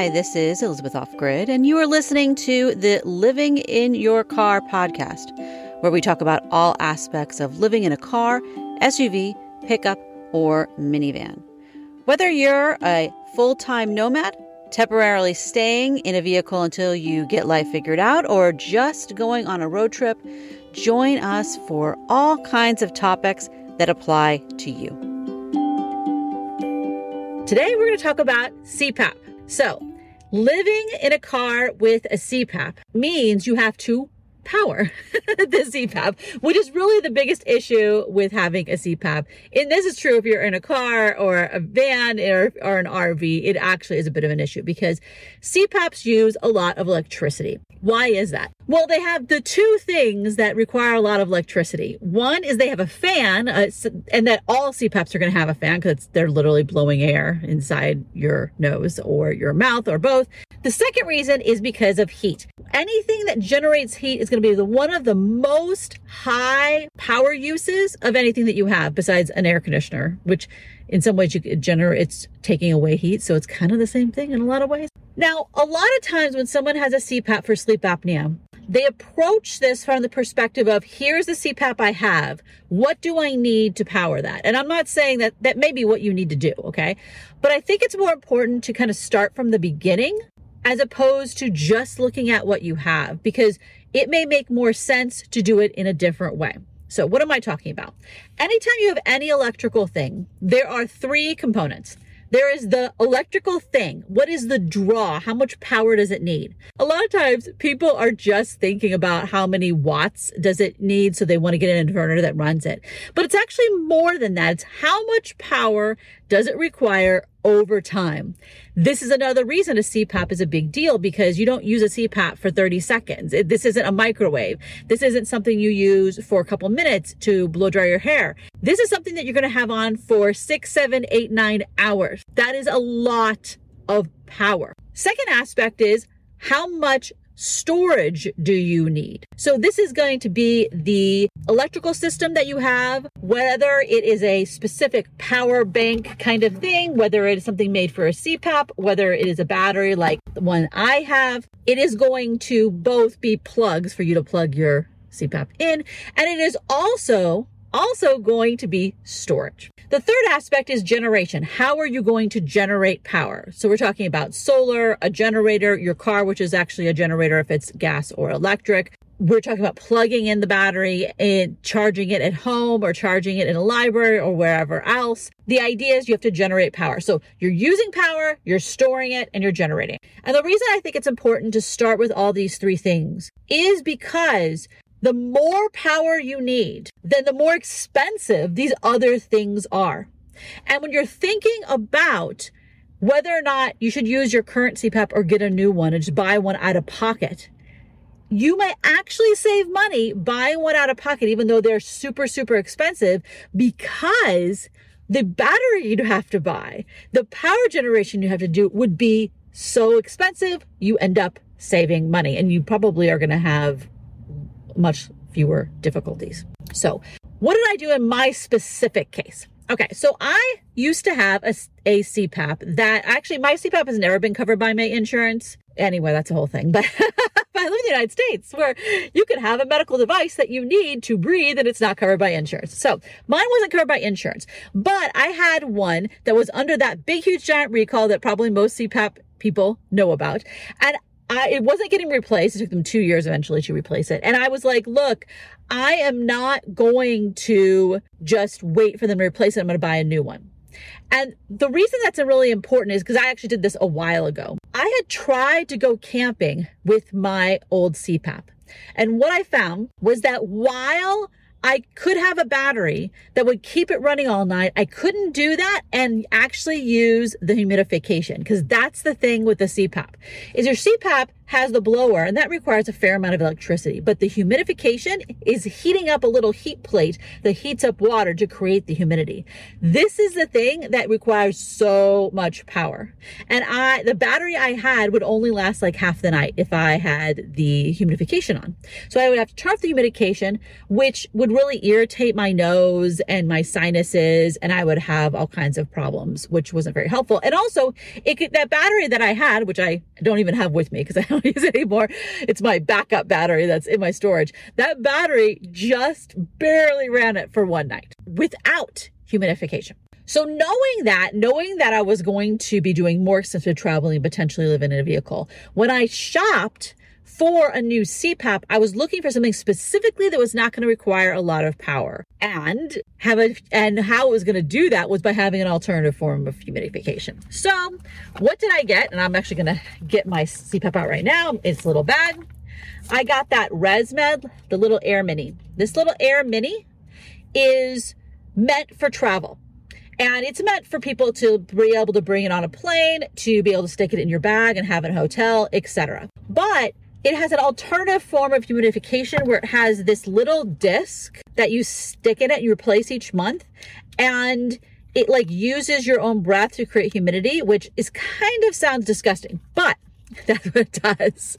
Hi, this is Elizabeth Offgrid, and you are listening to the Living in Your Car podcast, where we talk about all aspects of living in a car, SUV, pickup, or minivan. Whether you're a full time nomad, temporarily staying in a vehicle until you get life figured out, or just going on a road trip, join us for all kinds of topics that apply to you. Today, we're going to talk about CPAP. So, living in a car with a CPAP means you have to power the CPAP, which is really the biggest issue with having a CPAP. And this is true if you're in a car or a van or, or an RV, it actually is a bit of an issue because CPAPs use a lot of electricity. Why is that? Well, they have the two things that require a lot of electricity. One is they have a fan, uh, and that all CPAPs are going to have a fan because they're literally blowing air inside your nose or your mouth or both. The second reason is because of heat. Anything that generates heat is going to be the one of the most high power uses of anything that you have besides an air conditioner, which in some ways you generate it's taking away heat, so it's kind of the same thing in a lot of ways. Now, a lot of times when someone has a CPAP for sleep apnea, they approach this from the perspective of here's the CPAP I have. What do I need to power that? And I'm not saying that that may be what you need to do, okay? But I think it's more important to kind of start from the beginning as opposed to just looking at what you have because it may make more sense to do it in a different way. So, what am I talking about? Anytime you have any electrical thing, there are three components. There is the electrical thing. What is the draw? How much power does it need? A lot of times people are just thinking about how many watts does it need. So they want to get an inverter that runs it. But it's actually more than that. It's how much power does it require over time. This is another reason a CPAP is a big deal because you don't use a CPAP for 30 seconds. It, this isn't a microwave. This isn't something you use for a couple minutes to blow dry your hair. This is something that you're going to have on for six, seven, eight, nine hours. That is a lot of power. Second aspect is how much storage do you need? So this is going to be the electrical system that you have, whether it is a specific power bank kind of thing, whether it is something made for a CPAP, whether it is a battery like the one I have, it is going to both be plugs for you to plug your CPAP in, and it is also also going to be storage. The third aspect is generation. How are you going to generate power? So we're talking about solar, a generator, your car, which is actually a generator if it's gas or electric. We're talking about plugging in the battery and charging it at home or charging it in a library or wherever else. The idea is you have to generate power. So you're using power, you're storing it, and you're generating. And the reason I think it's important to start with all these three things is because the more power you need, then the more expensive these other things are. And when you're thinking about whether or not you should use your current CPAP or get a new one and just buy one out of pocket, you might actually save money buying one out of pocket, even though they're super, super expensive because the battery you'd have to buy, the power generation you have to do would be so expensive, you end up saving money. And you probably are going to have much fewer difficulties. So, what did I do in my specific case? Okay, so I used to have a, a CPAP that actually my CPAP has never been covered by my insurance. Anyway, that's a whole thing. But I live in the United States where you can have a medical device that you need to breathe and it's not covered by insurance. So mine wasn't covered by insurance, but I had one that was under that big, huge, giant recall that probably most CPAP people know about. And I, it wasn't getting replaced. It took them two years eventually to replace it. And I was like, look, I am not going to just wait for them to replace it. I'm going to buy a new one. And the reason that's really important is because I actually did this a while ago. I had tried to go camping with my old CPAP. And what I found was that while I could have a battery that would keep it running all night. I couldn't do that and actually use the humidification because that's the thing with the CPAP is your CPAP has the blower and that requires a fair amount of electricity, but the humidification is heating up a little heat plate that heats up water to create the humidity. This is the thing that requires so much power. And I, the battery I had would only last like half the night if I had the humidification on. So I would have to turn off the humidification, which would really irritate my nose and my sinuses. And I would have all kinds of problems, which wasn't very helpful. And also it could, that battery that I had, which I don't even have with me because I don't use it anymore. It's my backup battery that's in my storage. That battery just barely ran it for one night without humidification. So knowing that, knowing that I was going to be doing more extensive traveling, potentially living in a vehicle, when I shopped for a new CPAP, I was looking for something specifically that was not going to require a lot of power and have a, and how it was going to do that was by having an alternative form of humidification. So what did I get? And I'm actually going to get my CPAP out right now. It's a little bag. I got that ResMed, the little AirMini. This little AirMini is meant for travel. And it's meant for people to be able to bring it on a plane, to be able to stick it in your bag and have it in a hotel, etc. But it has an alternative form of humidification where it has this little disc that you stick in it, and you replace each month, and it like uses your own breath to create humidity, which is kind of sounds disgusting, but that's what it does.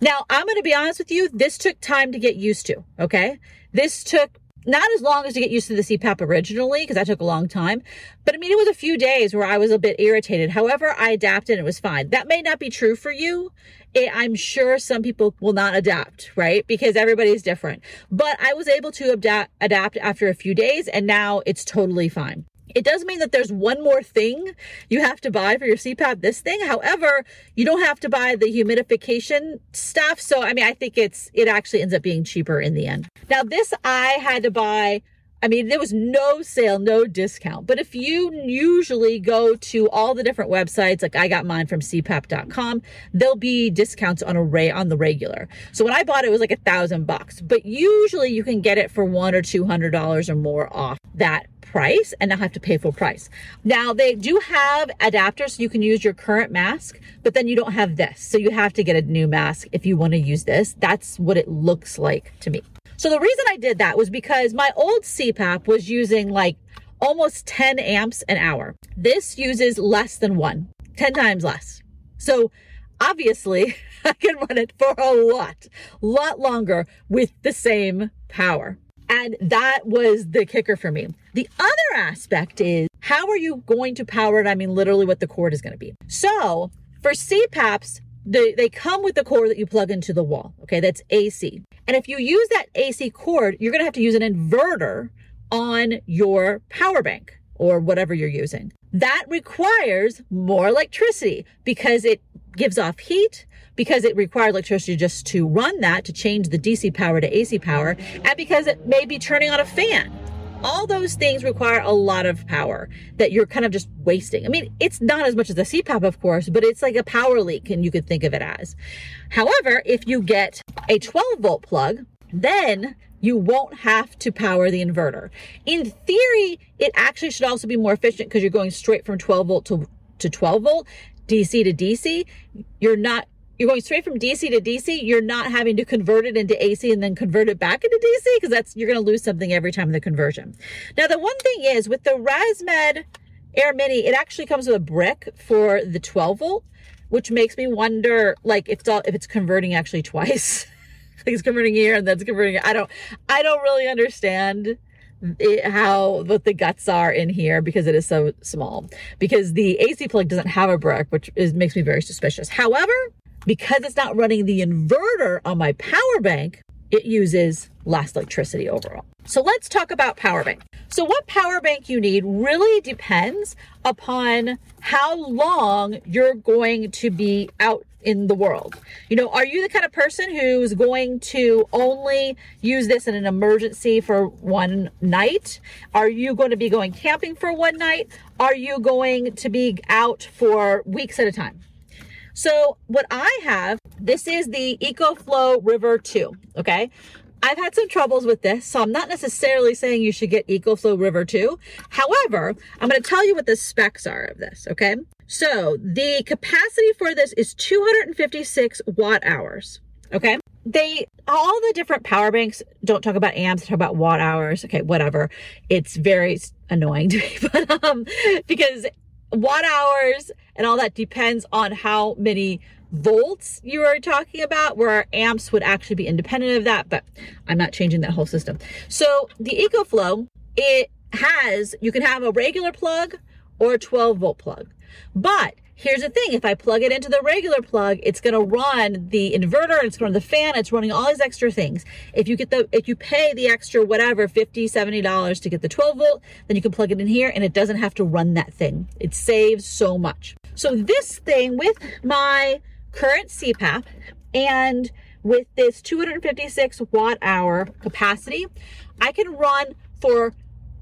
Now, I'm going to be honest with you, this took time to get used to, okay? This took not as long as to get used to the CPAP originally, because that took a long time. But I mean, it was a few days where I was a bit irritated. However, I adapted and it was fine. That may not be true for you. It, I'm sure some people will not adapt, right? Because everybody's different. But I was able to adapt, adapt after a few days and now it's totally fine. It does mean that there's one more thing you have to buy for your CPAP, this thing. However, you don't have to buy the humidification stuff. So, I mean, I think it's, it actually ends up being cheaper in the end. Now, this I had to buy I mean, there was no sale, no discount. But if you usually go to all the different websites, like I got mine from cpap.com, there'll be discounts on a ray on the regular. So when I bought it, it was like a thousand bucks. But usually you can get it for one or two hundred dollars or more off that price and not have to pay full price. Now they do have adapters so you can use your current mask, but then you don't have this. So you have to get a new mask if you want to use this. That's what it looks like to me. So the reason I did that was because my old CPAP was using like almost 10 amps an hour. This uses less than one, 10 times less. So obviously I can run it for a lot, lot longer with the same power. And that was the kicker for me. The other aspect is how are you going to power it? I mean, literally what the cord is going to be. So for CPAPs, they, they come with the cord that you plug into the wall. Okay. That's AC. And if you use that AC cord, you're to have to use an inverter on your power bank or whatever you're using. That requires more electricity because it gives off heat, because it requires electricity just to run that, to change the DC power to AC power, and because it may be turning on a fan. All those things require a lot of power that you're kind of just wasting. I mean, it's not as much as a CPAP, of course, but it's like a power leak, and you could think of it as. However, if you get a 12 volt plug, then you won't have to power the inverter. In theory, it actually should also be more efficient because you're going straight from 12 volt to, to 12 volt, DC to DC. You're not you're going straight from DC to DC. You're not having to convert it into AC and then convert it back into DC because that's you're going to lose something every time the conversion. Now, the one thing is with the ResMed AirMini, it actually comes with a brick for the 12 volt, which makes me wonder like if it's all if it's converting actually twice. like it's converting here and then it's converting. I don't I don't really understand it, how what the guts are in here because it is so small because the AC plug doesn't have a brick which is makes me very suspicious however because it's not running the inverter on my power bank, it uses less electricity overall. So let's talk about power bank. So what power bank you need really depends upon how long you're going to be out in the world. You know, are you the kind of person who's going to only use this in an emergency for one night? Are you going to be going camping for one night? Are you going to be out for weeks at a time? So what I have, this is the EcoFlow River 2, okay? I've had some troubles with this, so I'm not necessarily saying you should get EcoFlow River 2. However, I'm to tell you what the specs are of this, okay? So the capacity for this is 256 watt hours, okay? They, all the different power banks don't talk about amps, talk about watt hours. Okay, whatever. It's very annoying to me, but, um, because watt hours and all that depends on how many volts you are talking about, where amps would actually be independent of that, but I'm not changing that whole system. So the EcoFlow, it has, you can have a regular plug or a 12 volt plug. But here's the thing, if I plug it into the regular plug, it's going to run the inverter, it's to run the fan, it's running all these extra things. If you get the, if you pay the extra whatever, 50, 70 dollars to get the 12 volt, then you can plug it in here and it doesn't have to run that thing. It saves so much. So this thing with my current CPAP and with this 256 watt hour capacity, I can run for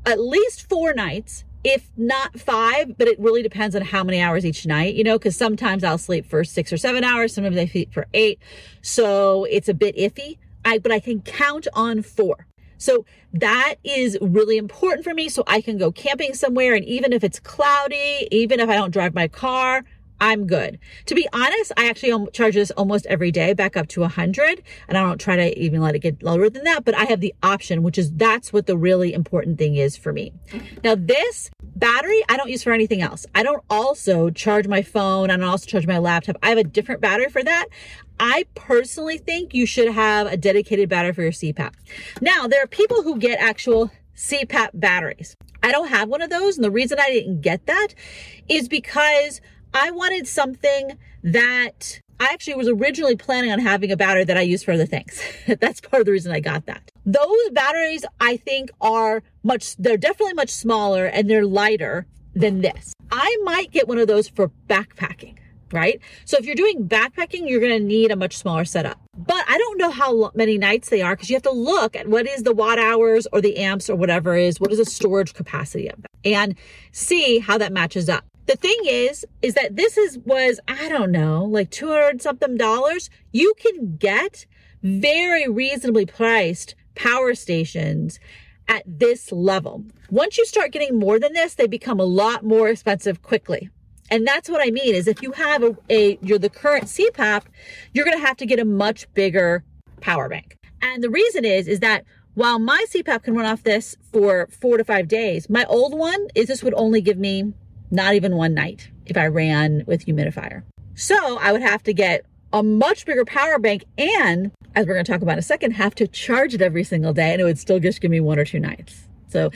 at least four nights, if not five, but it really depends on how many hours each night, you know, because sometimes I'll sleep for six or seven hours, sometimes I sleep for eight. So it's a bit iffy. I, but I can count on four. So that is really important for me. So I can go camping somewhere. And even if it's cloudy, even if I don't drive my car, I'm good. To be honest, I actually charge this almost every day back up to 100 and I don't try to even let it get lower than that, but I have the option, which is that's what the really important thing is for me. Now this battery, I don't use for anything else. I don't also charge my phone. I don't also charge my laptop. I have a different battery for that. I personally think you should have a dedicated battery for your CPAP. Now, there are people who get actual CPAP batteries. I don't have one of those. And the reason I didn't get that is because I wanted something that I actually was originally planning on having a battery that I use for other things. That's part of the reason I got that. Those batteries I think are much, they're definitely much smaller and they're lighter than this. I might get one of those for backpacking, right? So if you're doing backpacking, you're going to need a much smaller setup. But I don't know how many nights they are because you have to look at what is the watt hours or the amps or whatever is, what is the storage capacity of that and see how that matches up. The thing is, is that this is was, I don't know, like 200 something dollars. You can get very reasonably priced power stations at this level. Once you start getting more than this, they become a lot more expensive quickly. And that's what I mean is if you have a, a you're the current CPAP, you're going to have to get a much bigger power bank. And the reason is, is that while my CPAP can run off this for four to five days, my old one is this would only give me not even one night if I ran with humidifier. So I would have to get a much bigger power bank and, as we're going to talk about in a second, have to charge it every single day and it would still just give me one or two nights. So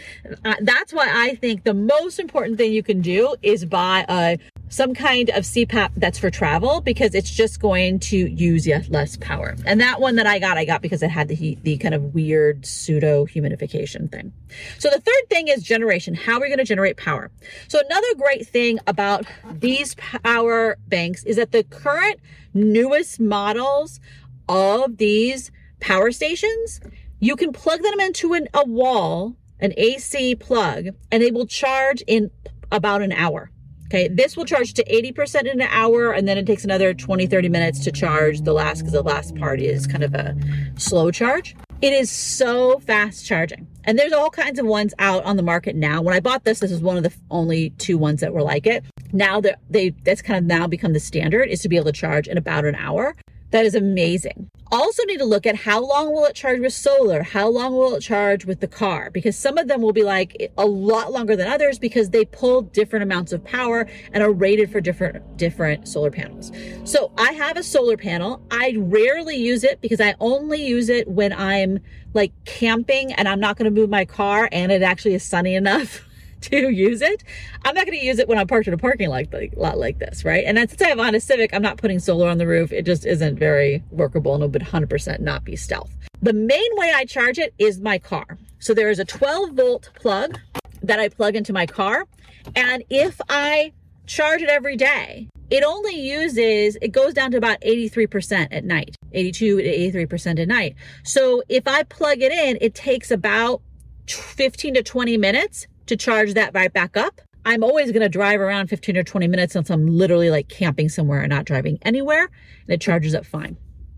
uh, that's why I think the most important thing you can do is buy a some kind of CPAP that's for travel because it's just going to use less power. And that one that I got, I got because it had the the kind of weird pseudo humidification thing. So the third thing is generation. How are we going to generate power? So another great thing about these power banks is that the current newest models of these power stations, you can plug them into an, a wall, an AC plug, and they will charge in about an hour. Okay, this will charge to 80% in an hour, and then it takes another 20, 30 minutes to charge the last, because the last part is kind of a slow charge. It is so fast charging. And there's all kinds of ones out on the market now. When I bought this, this is one of the only two ones that were like it. Now that they, that's kind of now become the standard is to be able to charge in about an hour. That is amazing. Also need to look at how long will it charge with solar? How long will it charge with the car? Because some of them will be like a lot longer than others because they pull different amounts of power and are rated for different, different solar panels. So I have a solar panel. I rarely use it because I only use it when I'm like camping and I'm not going to move my car and it actually is sunny enough to use it. I'm not going to use it when I'm parked in a parking lot like, lot like this, right? And since I have Honda Civic, I'm not putting solar on the roof. It just isn't very workable and it would 100% not be stealth. The main way I charge it is my car. So there is a 12 volt plug that I plug into my car. And if I charge it every day, it only uses, it goes down to about 83% at night, 82 to 83% at night. So if I plug it in, it takes about 15 to 20 minutes to charge that right back up. I'm always going to drive around 15 or 20 minutes since I'm literally like camping somewhere and not driving anywhere. And it charges up fine.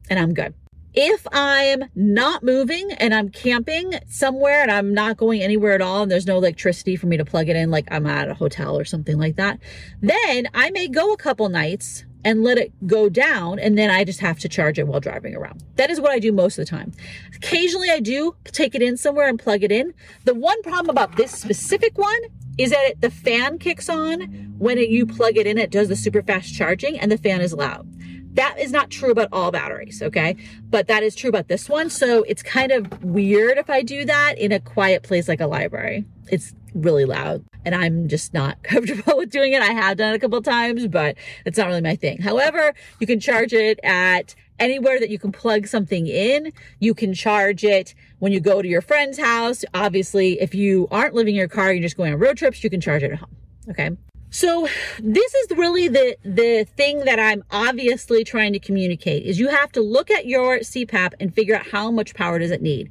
And I'm good. If I'm not moving and I'm camping somewhere and I'm not going anywhere at all and there's no electricity for me to plug it in, like I'm at a hotel or something like that, then I may go a couple nights and let it go down and then I just have to charge it while driving around. That is what I do most of the time. Occasionally I do take it in somewhere and plug it in. The one problem about this specific one is that it, the fan kicks on when it, you plug it in, it does the super fast charging and the fan is loud. That is not true about all batteries, okay? But that is true about this one. So it's kind of weird if I do that in a quiet place like a library. It's really loud and I'm just not comfortable with doing it. I have done it a couple times, but it's not really my thing. However, you can charge it at anywhere that you can plug something in. You can charge it when you go to your friend's house. Obviously, if you aren't living in your car, you're just going on road trips, you can charge it at home. Okay. So this is really the, the thing that I'm obviously trying to communicate is you have to look at your CPAP and figure out how much power does it need.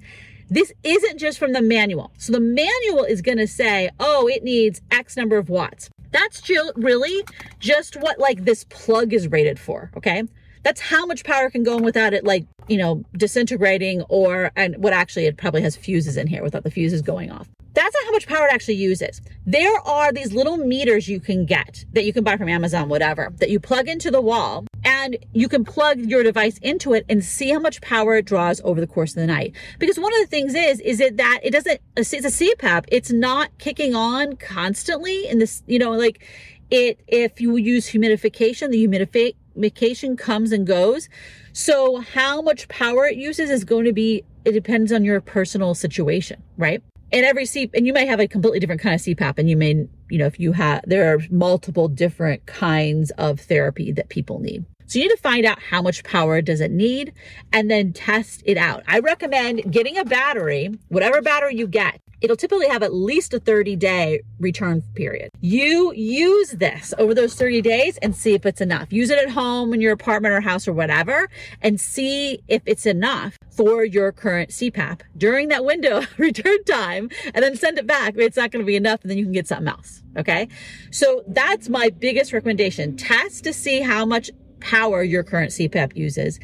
This isn't just from the manual. So the manual is going to say, oh, it needs X number of watts. That's really just what like this plug is rated for. Okay. That's how much power can go in without it like, you know, disintegrating or, and what actually it probably has fuses in here without the fuses going off. That's not how much power it actually uses. There are these little meters you can get that you can buy from Amazon, whatever, that you plug into the wall and you can plug your device into it and see how much power it draws over the course of the night. Because one of the things is, is it that it doesn't, it's a CPAP. It's not kicking on constantly in this, you know, like it, if you use humidification, the humidification comes and goes. So how much power it uses is going to be, it depends on your personal situation, right? And every C and you may have a completely different kind of CPAP and you may, you know, if you have, there are multiple different kinds of therapy that people need. So you need to find out how much power does it need and then test it out. I recommend getting a battery, whatever battery you get, it'll typically have at least a 30 day return period. You use this over those 30 days and see if it's enough. Use it at home in your apartment or house or whatever and see if it's enough for your current CPAP during that window return time and then send it back. It's not going to be enough and then you can get something else. Okay. So that's my biggest recommendation. Test to see how much power your current CPAP uses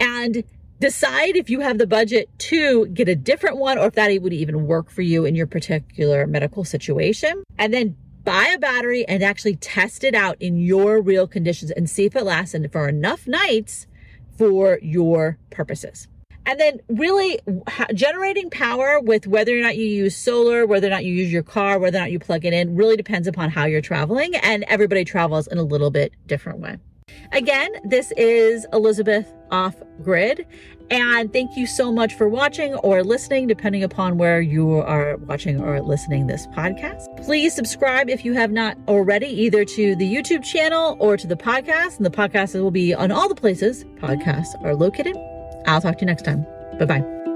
and decide if you have the budget to get a different one or if that would even work for you in your particular medical situation. And then buy a battery and actually test it out in your real conditions and see if it lasts and for enough nights for your purposes. And then really generating power with whether or not you use solar, whether or not you use your car, whether or not you plug it in really depends upon how you're traveling and everybody travels in a little bit different way. Again, this is Elizabeth Off Grid, and thank you so much for watching or listening, depending upon where you are watching or listening this podcast. Please subscribe if you have not already, either to the YouTube channel or to the podcast. And the podcast will be on all the places podcasts are located. I'll talk to you next time. Bye bye.